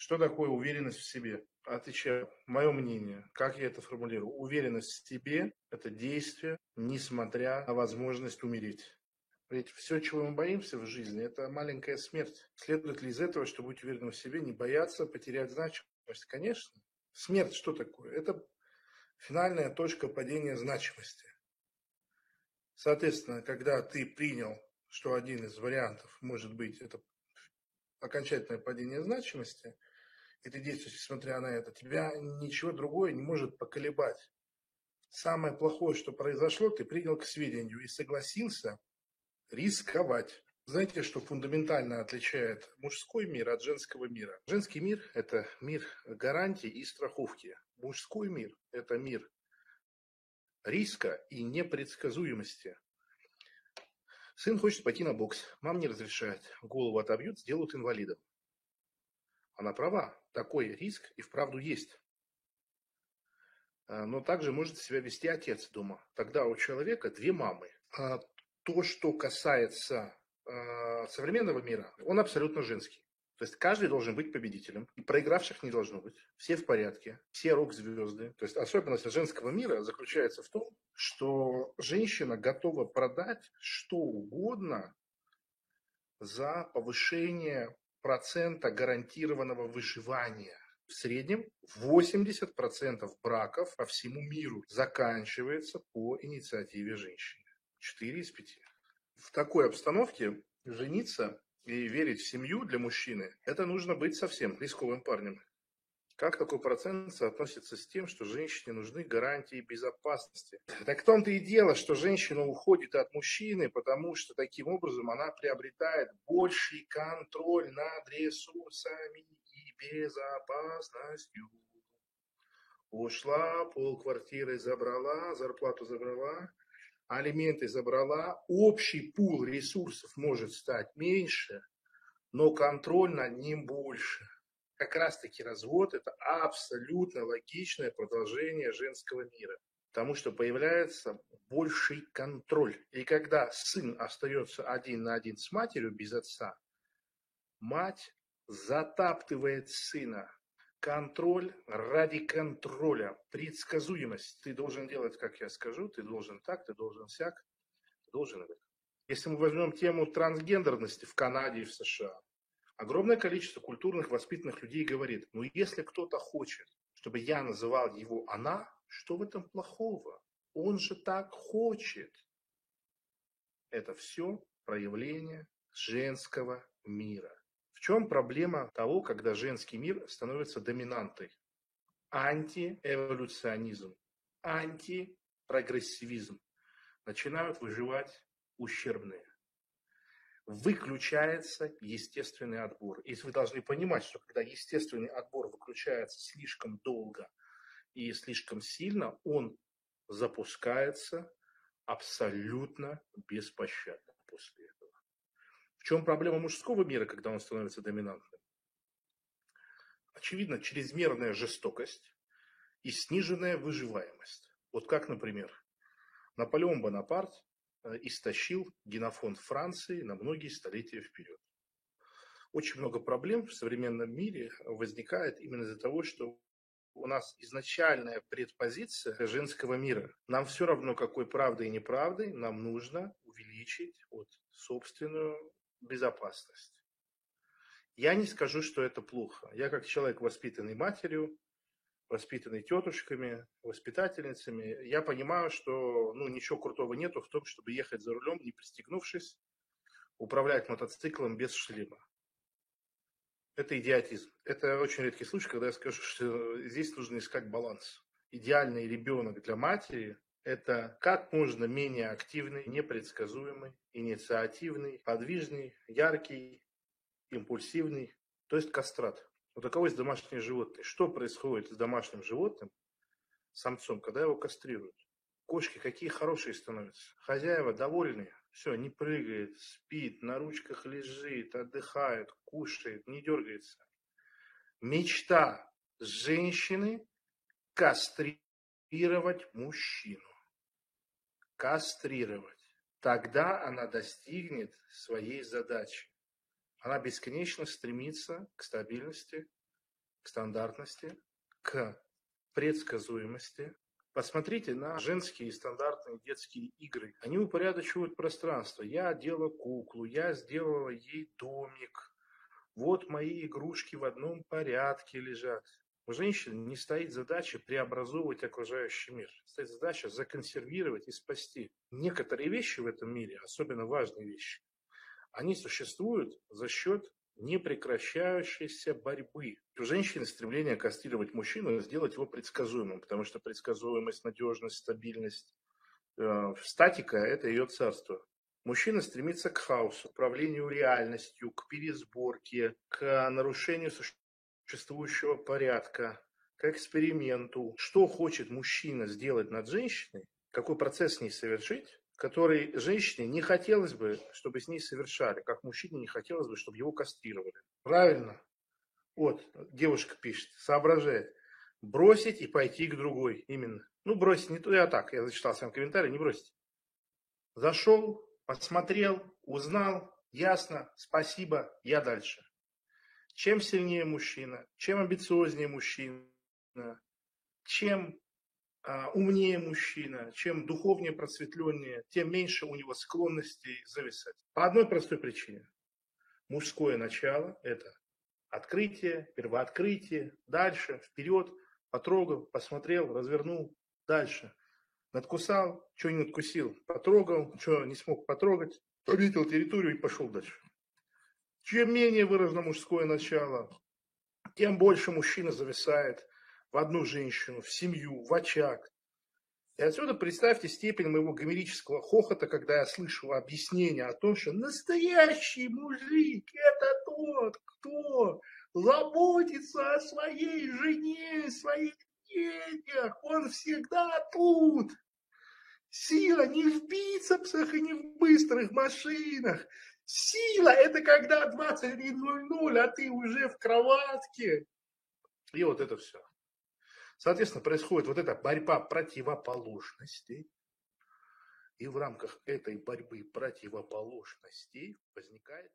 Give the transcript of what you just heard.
Что такое уверенность в себе? Отвечаю, мое мнение, как я это формулирую. Уверенность в себе – это действие, несмотря на возможность умереть. Ведь все, чего мы боимся в жизни, это маленькая смерть. Следует ли из этого, чтобы быть уверенным в себе, не бояться потерять значимость? Конечно. Смерть что такое? Это финальная точка падения значимости. Соответственно, когда ты принял, что один из вариантов может быть это окончательное падение значимости – и ты действуешь, несмотря на это, тебя ничего другое не может поколебать. Самое плохое, что произошло, ты принял к сведению и согласился рисковать. Знаете, что фундаментально отличает мужской мир от женского мира? Женский мир – это мир гарантий и страховки. Мужской мир – это мир риска и непредсказуемости. Сын хочет пойти на бокс, мама не разрешает. Голову отобьют, сделают инвалидом. Она права, такой риск и вправду есть. А, но также может себя вести отец дома. Тогда у человека две мамы. А то, что касается а, современного мира, он абсолютно женский. То есть каждый должен быть победителем. И проигравших не должно быть. Все в порядке. Все рок-звезды. То есть особенность женского мира заключается в том, что женщина готова продать что угодно за повышение процента гарантированного выживания. В среднем 80% браков по всему миру заканчивается по инициативе женщины. 4 из 5. В такой обстановке жениться и верить в семью для мужчины, это нужно быть совсем рисковым парнем. Как такой процент соотносится с тем, что женщине нужны гарантии безопасности? Так в том-то и дело, что женщина уходит от мужчины, потому что таким образом она приобретает больший контроль над ресурсами и безопасностью. Ушла, полквартиры забрала, зарплату забрала, алименты забрала, общий пул ресурсов может стать меньше, но контроль над ним больше как раз-таки развод – это абсолютно логичное продолжение женского мира. Потому что появляется больший контроль. И когда сын остается один на один с матерью без отца, мать затаптывает сына. Контроль ради контроля, предсказуемость. Ты должен делать, как я скажу, ты должен так, ты должен сяк, ты должен это. Если мы возьмем тему трансгендерности в Канаде и в США, Огромное количество культурных, воспитанных людей говорит, ну если кто-то хочет, чтобы я называл его она, что в этом плохого? Он же так хочет. Это все проявление женского мира. В чем проблема того, когда женский мир становится доминантой? Антиэволюционизм, антипрогрессивизм. Начинают выживать ущербные выключается естественный отбор. И вы должны понимать, что когда естественный отбор выключается слишком долго и слишком сильно, он запускается абсолютно беспощадно после этого. В чем проблема мужского мира, когда он становится доминантным? Очевидно, чрезмерная жестокость и сниженная выживаемость. Вот как, например, Наполеон Бонапарт истощил генофонд Франции на многие столетия вперед. Очень много проблем в современном мире возникает именно из-за того, что у нас изначальная предпозиция женского мира. Нам все равно, какой правдой и неправдой, нам нужно увеличить вот, собственную безопасность. Я не скажу, что это плохо. Я как человек, воспитанный матерью, воспитанный тетушками, воспитательницами, я понимаю, что ну, ничего крутого нету в том, чтобы ехать за рулем, не пристегнувшись, управлять мотоциклом без шлема. Это идиотизм. Это очень редкий случай, когда я скажу, что здесь нужно искать баланс. Идеальный ребенок для матери – это как можно менее активный, непредсказуемый, инициативный, подвижный, яркий, импульсивный, то есть кастрат. Вот таково есть домашнее животное. Что происходит с домашним животным, самцом, когда его кастрируют? Кошки какие хорошие становятся. Хозяева довольные. Все, не прыгает, спит, на ручках лежит, отдыхает, кушает, не дергается. Мечта женщины кастрировать мужчину. Кастрировать. Тогда она достигнет своей задачи. Она бесконечно стремится к стабильности, к стандартности, к предсказуемости. Посмотрите на женские стандартные детские игры. Они упорядочивают пространство. Я одела куклу, я сделала ей домик. Вот мои игрушки в одном порядке лежат. У женщин не стоит задача преобразовывать окружающий мир. Стоит задача законсервировать и спасти. Некоторые вещи в этом мире, особенно важные вещи, они существуют за счет непрекращающейся борьбы. У женщины стремление кастрировать мужчину сделать его предсказуемым, потому что предсказуемость, надежность, стабильность, э, статика – это ее царство. Мужчина стремится к хаосу, управлению реальностью, к пересборке, к нарушению существующего порядка, к эксперименту. Что хочет мужчина сделать над женщиной, какой процесс с ней совершить, который женщине не хотелось бы, чтобы с ней совершали, как мужчине не хотелось бы, чтобы его кастрировали. Правильно? Вот, девушка пишет, соображает. Бросить и пойти к другой. Именно. Ну, бросить не то, я так, я зачитал сам комментарий, не бросить. Зашел, посмотрел, узнал, ясно, спасибо, я дальше. Чем сильнее мужчина, чем амбициознее мужчина, чем умнее мужчина, чем духовнее, просветленнее, тем меньше у него склонностей зависать. По одной простой причине. Мужское начало – это открытие, первооткрытие, дальше, вперед, потрогал, посмотрел, развернул, дальше. Надкусал, что не надкусил, потрогал, что не смог потрогать, пометил территорию и пошел дальше. Чем менее выражено мужское начало, тем больше мужчина зависает в одну женщину, в семью, в очаг. И отсюда представьте степень моего гомерического хохота, когда я слышу объяснение о том, что настоящий мужик – это тот, кто заботится о своей жене, своих детях. Он всегда тут. Сила не в бицепсах и не в быстрых машинах. Сила – это когда 21.00, а ты уже в кроватке. И вот это все. Соответственно, происходит вот эта борьба противоположностей. И в рамках этой борьбы противоположностей возникает